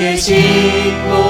계시고